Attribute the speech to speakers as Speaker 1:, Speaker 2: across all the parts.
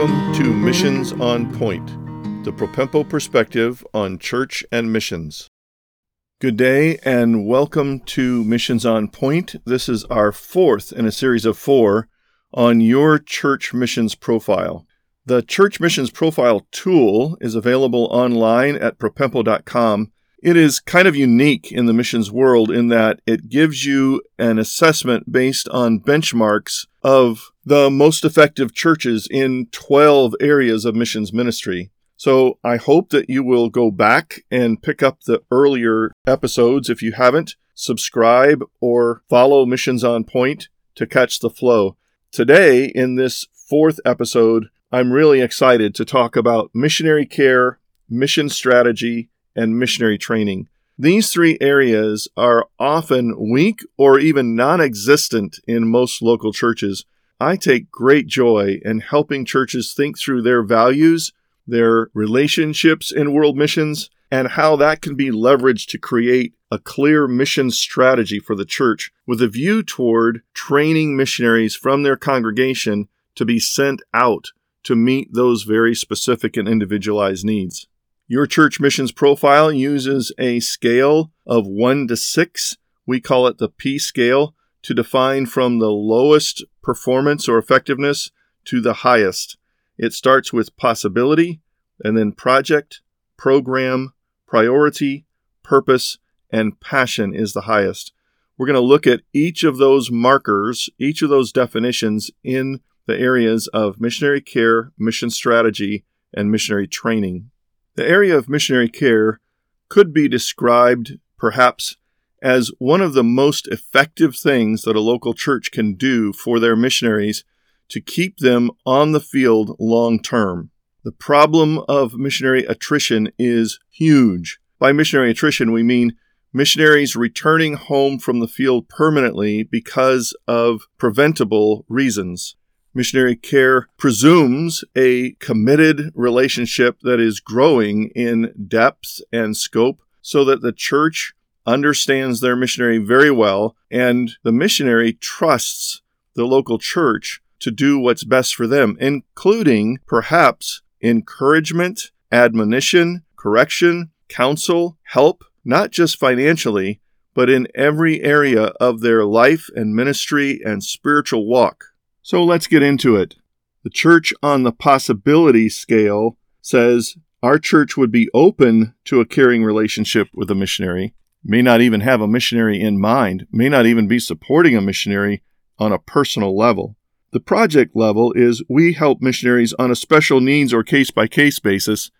Speaker 1: Welcome to Missions on Point, the Propempo perspective on church and missions. Good day and welcome to Missions on Point. This is our fourth in a series of four on your church missions profile. The Church Missions Profile tool is available online at propempo.com it is kind of unique in the missions world in that it gives you an assessment based on benchmarks of the most effective churches in 12 areas of missions ministry. So I hope that you will go back and pick up the earlier episodes if you haven't, subscribe or follow Missions on Point to catch the flow. Today, in this fourth episode, I'm really excited to talk about missionary care, mission strategy, and missionary training. These three areas are often weak or even non existent in most local churches. I take great joy in helping churches think through their values, their relationships in world missions, and how that can be leveraged to create a clear mission strategy for the church with a view toward training missionaries from their congregation to be sent out to meet those very specific and individualized needs. Your church missions profile uses a scale of 1 to 6. We call it the P scale to define from the lowest performance or effectiveness to the highest. It starts with possibility, and then project, program, priority, purpose, and passion is the highest. We're going to look at each of those markers, each of those definitions in the areas of missionary care, mission strategy, and missionary training. The area of missionary care could be described, perhaps, as one of the most effective things that a local church can do for their missionaries to keep them on the field long term. The problem of missionary attrition is huge. By missionary attrition, we mean missionaries returning home from the field permanently because of preventable reasons. Missionary care presumes a committed relationship that is growing in depth and scope so that the church understands their missionary very well and the missionary trusts the local church to do what's best for them, including perhaps encouragement, admonition, correction, counsel, help, not just financially, but in every area of their life and ministry and spiritual walk. So let's get into it. The church on the possibility scale says our church would be open to a caring relationship with a missionary, may not even have a missionary in mind, may not even be supporting a missionary on a personal level. The project level is we help missionaries on a special needs or case by case basis,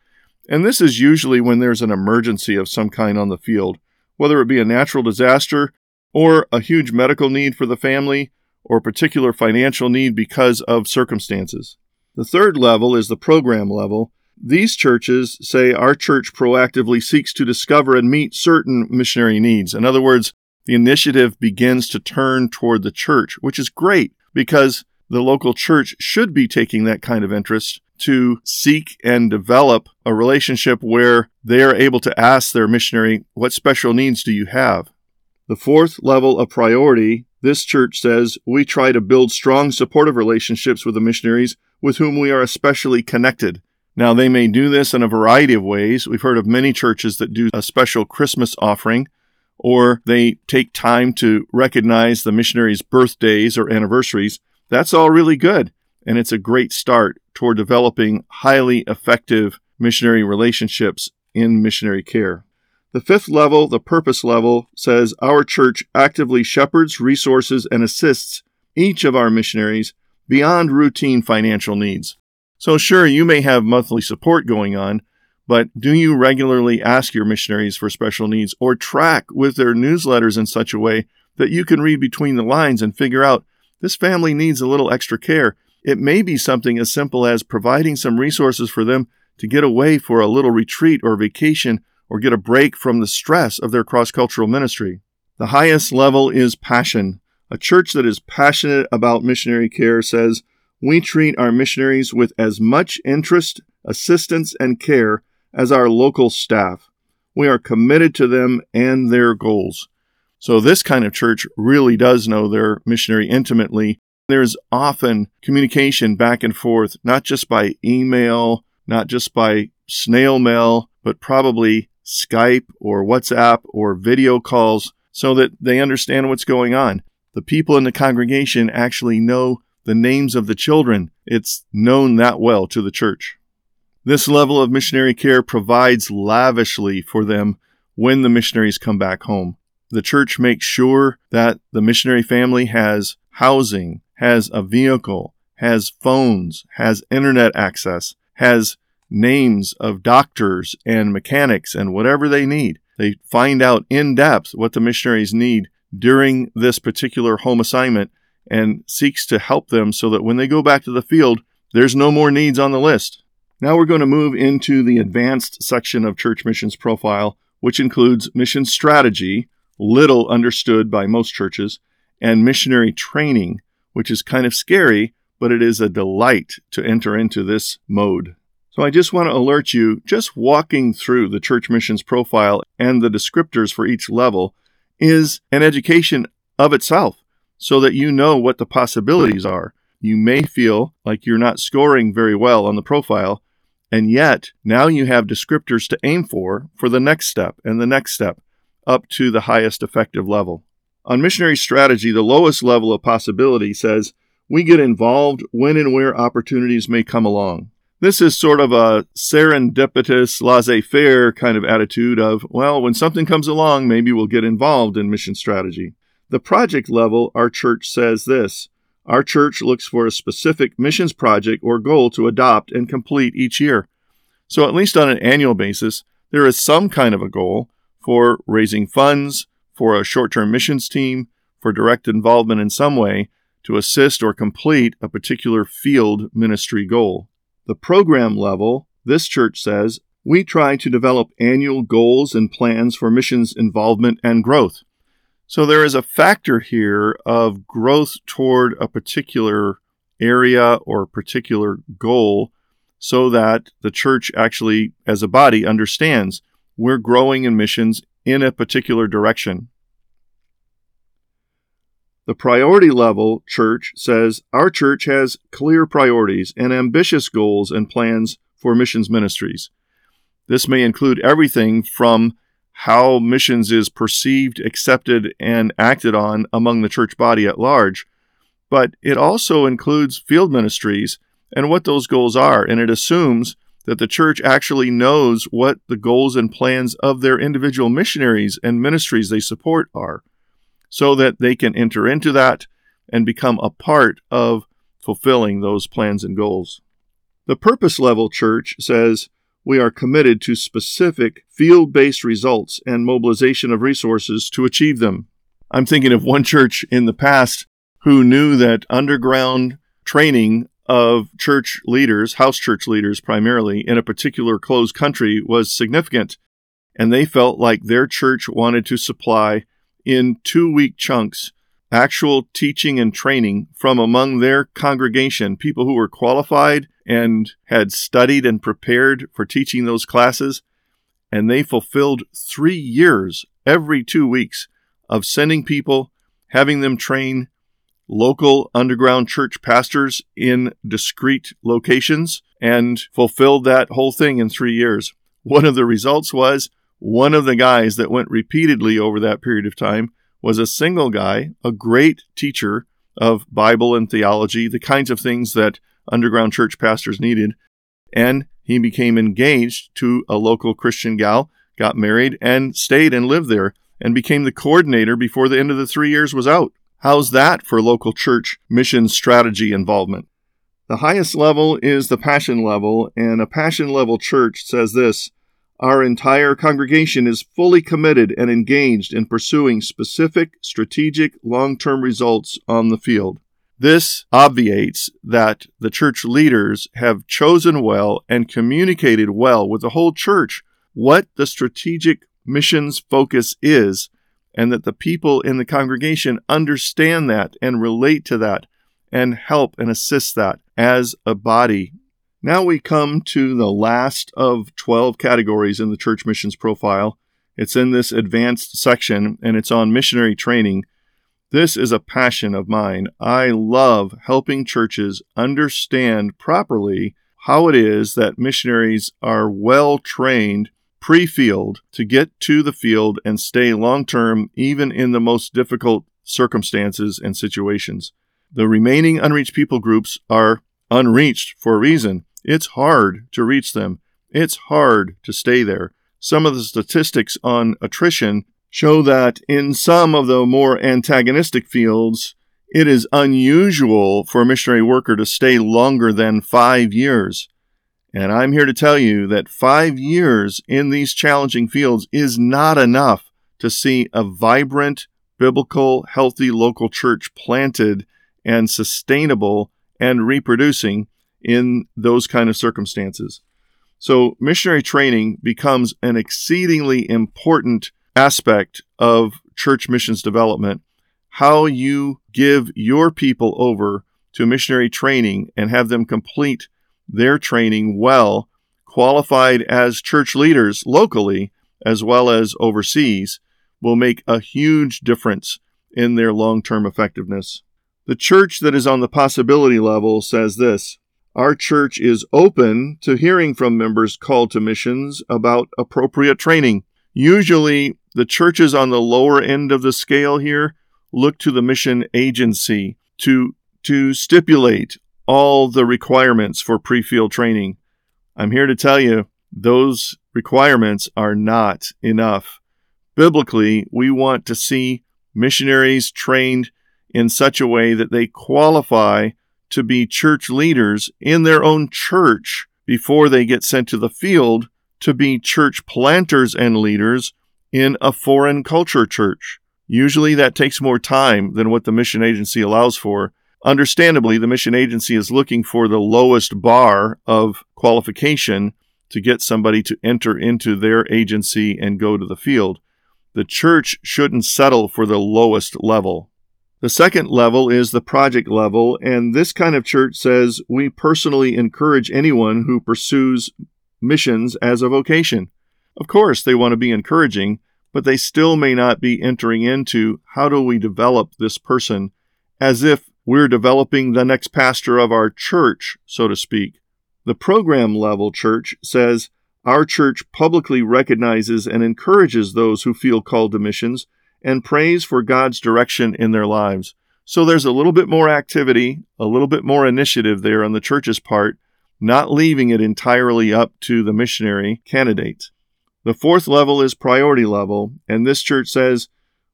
Speaker 1: and this is usually when there's an emergency of some kind on the field, whether it be a natural disaster or a huge medical need for the family or a particular financial need because of circumstances. The third level is the program level. These churches say our church proactively seeks to discover and meet certain missionary needs. In other words, the initiative begins to turn toward the church, which is great because the local church should be taking that kind of interest to seek and develop a relationship where they are able to ask their missionary, What special needs do you have? The fourth level of priority this church says we try to build strong supportive relationships with the missionaries with whom we are especially connected. Now, they may do this in a variety of ways. We've heard of many churches that do a special Christmas offering, or they take time to recognize the missionaries' birthdays or anniversaries. That's all really good, and it's a great start toward developing highly effective missionary relationships in missionary care. The fifth level, the purpose level, says our church actively shepherds, resources, and assists each of our missionaries beyond routine financial needs. So, sure, you may have monthly support going on, but do you regularly ask your missionaries for special needs or track with their newsletters in such a way that you can read between the lines and figure out this family needs a little extra care? It may be something as simple as providing some resources for them to get away for a little retreat or vacation or get a break from the stress of their cross cultural ministry. The highest level is passion. A church that is passionate about missionary care says, We treat our missionaries with as much interest, assistance, and care as our local staff. We are committed to them and their goals. So, this kind of church really does know their missionary intimately There's often communication back and forth, not just by email, not just by snail mail, but probably Skype or WhatsApp or video calls so that they understand what's going on. The people in the congregation actually know the names of the children. It's known that well to the church. This level of missionary care provides lavishly for them when the missionaries come back home. The church makes sure that the missionary family has housing, has a vehicle, has phones, has internet access, has names of doctors and mechanics and whatever they need. They find out in depth what the missionaries need during this particular home assignment and seeks to help them so that when they go back to the field, there's no more needs on the list. Now we're going to move into the advanced section of church missions profile, which includes mission strategy, little understood by most churches, and missionary training, which is kind of scary, but it is a delight to enter into this mode. So I just want to alert you just walking through the church missions profile and the descriptors for each level is an education of itself so that you know what the possibilities are. You may feel like you're not scoring very well on the profile, and yet now you have descriptors to aim for for the next step and the next step up to the highest effective level. On missionary strategy, the lowest level of possibility says we get involved when and where opportunities may come along. This is sort of a serendipitous, laissez faire kind of attitude of, well, when something comes along, maybe we'll get involved in mission strategy. The project level, our church says this Our church looks for a specific missions project or goal to adopt and complete each year. So, at least on an annual basis, there is some kind of a goal for raising funds, for a short term missions team, for direct involvement in some way to assist or complete a particular field ministry goal. The program level, this church says, we try to develop annual goals and plans for missions involvement and growth. So there is a factor here of growth toward a particular area or particular goal so that the church actually, as a body, understands we're growing in missions in a particular direction. The priority level church says our church has clear priorities and ambitious goals and plans for missions ministries. This may include everything from how missions is perceived, accepted, and acted on among the church body at large, but it also includes field ministries and what those goals are, and it assumes that the church actually knows what the goals and plans of their individual missionaries and ministries they support are so that they can enter into that and become a part of fulfilling those plans and goals. The purpose level church says we are committed to specific field based results and mobilization of resources to achieve them. I'm thinking of one church in the past who knew that underground training of church leaders, house church leaders primarily, in a particular closed country was significant. And they felt like their church wanted to supply in two week chunks actual teaching and training from among their congregation, people who were qualified and had studied and prepared for teaching those classes. And they fulfilled three years every two weeks of sending people, having them train local underground church pastors in discrete locations, and fulfilled that whole thing in three years. One of the results was one of the guys that went repeatedly over that period of time was a single guy, a great teacher of Bible and theology, the kinds of things that underground church pastors needed. And he became engaged to a local Christian gal, got married, and stayed and lived there, and became the coordinator before the end of the three years was out. How's that for local church mission strategy involvement? The highest level is the passion level, and a passion level church says this our entire congregation is fully committed and engaged in pursuing specific, strategic, long term results on the field. This obviates that the church leaders have chosen well and communicated well with the whole church what the strategic missions focus is, and that the people in the congregation understand that and relate to that and help and assist that as a body now we come to the last of 12 categories in the church missions profile. It's in this advanced section and it's on missionary training. This is a passion of mine. I love helping churches understand properly how it is that missionaries are well trained pre field to get to the field and stay long term, even in the most difficult circumstances and situations. The remaining unreached people groups are unreached for a reason. It's hard to reach them, it's hard to stay there. Some of the statistics on attrition show that in some of the more antagonistic fields, it is unusual for a missionary worker to stay longer than five years. And I'm here to tell you that five years in these challenging fields is not enough to see a vibrant, biblical, healthy local church planted and sustainable and reproducing in those kind of circumstances. So, missionary training becomes an exceedingly important aspect of church missions development. How you give your people over to missionary training and have them complete their training well, qualified as church leaders locally as well as overseas, will make a huge difference in their long term effectiveness. The church that is on the possibility level says this Our church is open to hearing from members called to missions about appropriate training. Usually, the churches on the lower end of the scale here look to the mission agency to, to stipulate all the requirements for pre field training. I'm here to tell you those requirements are not enough. Biblically, we want to see missionaries trained in such a way that they qualify to be church leaders in their own church before they get sent to the field to be church planters and leaders in a foreign culture church. Usually that takes more time than what the mission agency allows for, Understandably, the mission agency is looking for the lowest bar of qualification to get somebody to enter into their agency and go to the field. The church shouldn't settle for the lowest level. The second level is the project level, and this kind of church says we personally encourage anyone who pursues missions as a vocation. Of course, they want to be encouraging, but they still may not be entering into how do we develop this person as if we're developing the next pastor of our church, so to speak. The program level church says our church publicly recognizes and encourages those who feel called to missions and prays for God's direction in their lives. So there's a little bit more activity, a little bit more initiative there on the church's part, not leaving it entirely up to the missionary candidate. The fourth level is priority level, and this church says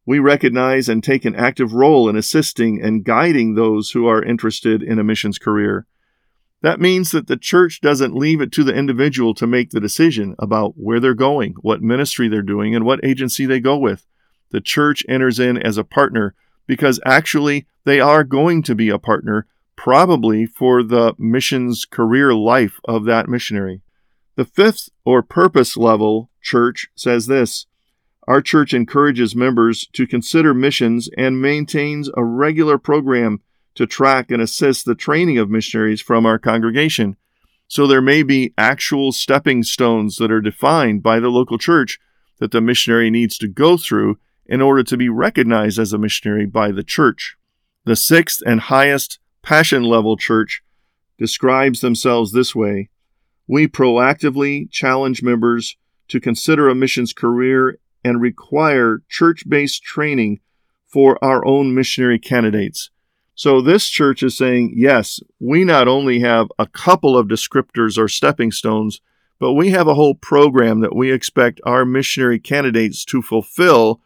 Speaker 1: we recognize and take an active role in assisting and guiding those who are interested in a missions career. That means that the church doesn't leave it to the individual to make the decision about where they're going, what ministry they're doing, and what agency they go with. The church enters in as a partner because actually they are going to be a partner, probably for the missions career life of that missionary. The fifth or purpose level church says this our church encourages members to consider missions and maintains a regular program to track and assist the training of missionaries from our congregation. So there may be actual stepping stones that are defined by the local church that the missionary needs to go through in order to be recognized as a missionary by the church. The sixth and highest passion level church describes themselves this way We proactively challenge members to consider a missions career and require church based training for our own missionary candidates. So this church is saying, yes, we not only have a couple of descriptors or stepping stones, but we have a whole program that we expect our missionary candidates to fulfill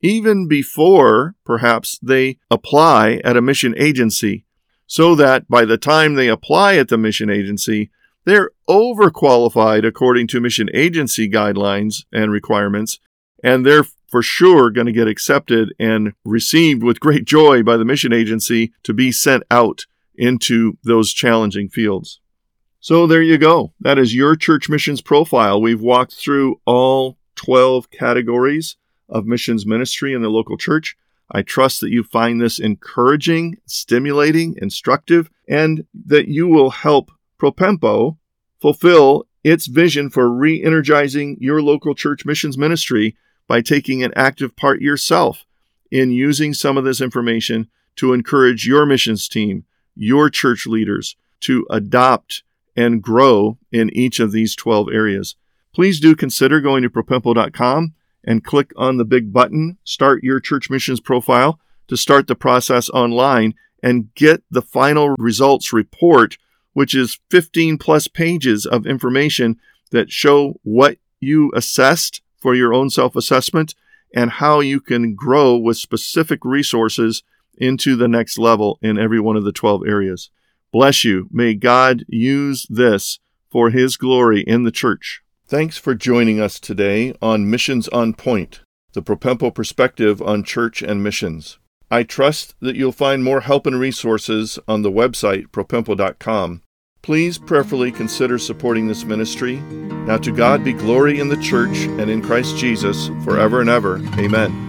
Speaker 1: even before perhaps they apply at a mission agency, so that by the time they apply at the mission agency, they're overqualified according to mission agency guidelines and requirements and they're for sure going to get accepted and received with great joy by the mission agency to be sent out into those challenging fields. So there you go. That is your church missions profile. We've walked through all 12 categories of missions ministry in the local church. I trust that you find this encouraging, stimulating, instructive, and that you will help Propempo fulfill its vision for re energizing your local church missions ministry by taking an active part yourself in using some of this information to encourage your missions team, your church leaders to adopt and grow in each of these 12 areas. Please do consider going to propempo.com and click on the big button, Start Your Church Missions Profile, to start the process online and get the final results report, which is 15 plus pages of information that show what you assessed for your own self assessment and how you can grow with specific resources into the next level in every one of the 12 areas. Bless you. May God use this for His glory in the church. Thanks for joining us today on Missions on Point, the Propempo perspective on church and missions. I trust that you'll find more help and resources on the website propempo.com. Please prayerfully consider supporting this ministry. Now to God be glory in the church and in Christ Jesus forever and ever. Amen.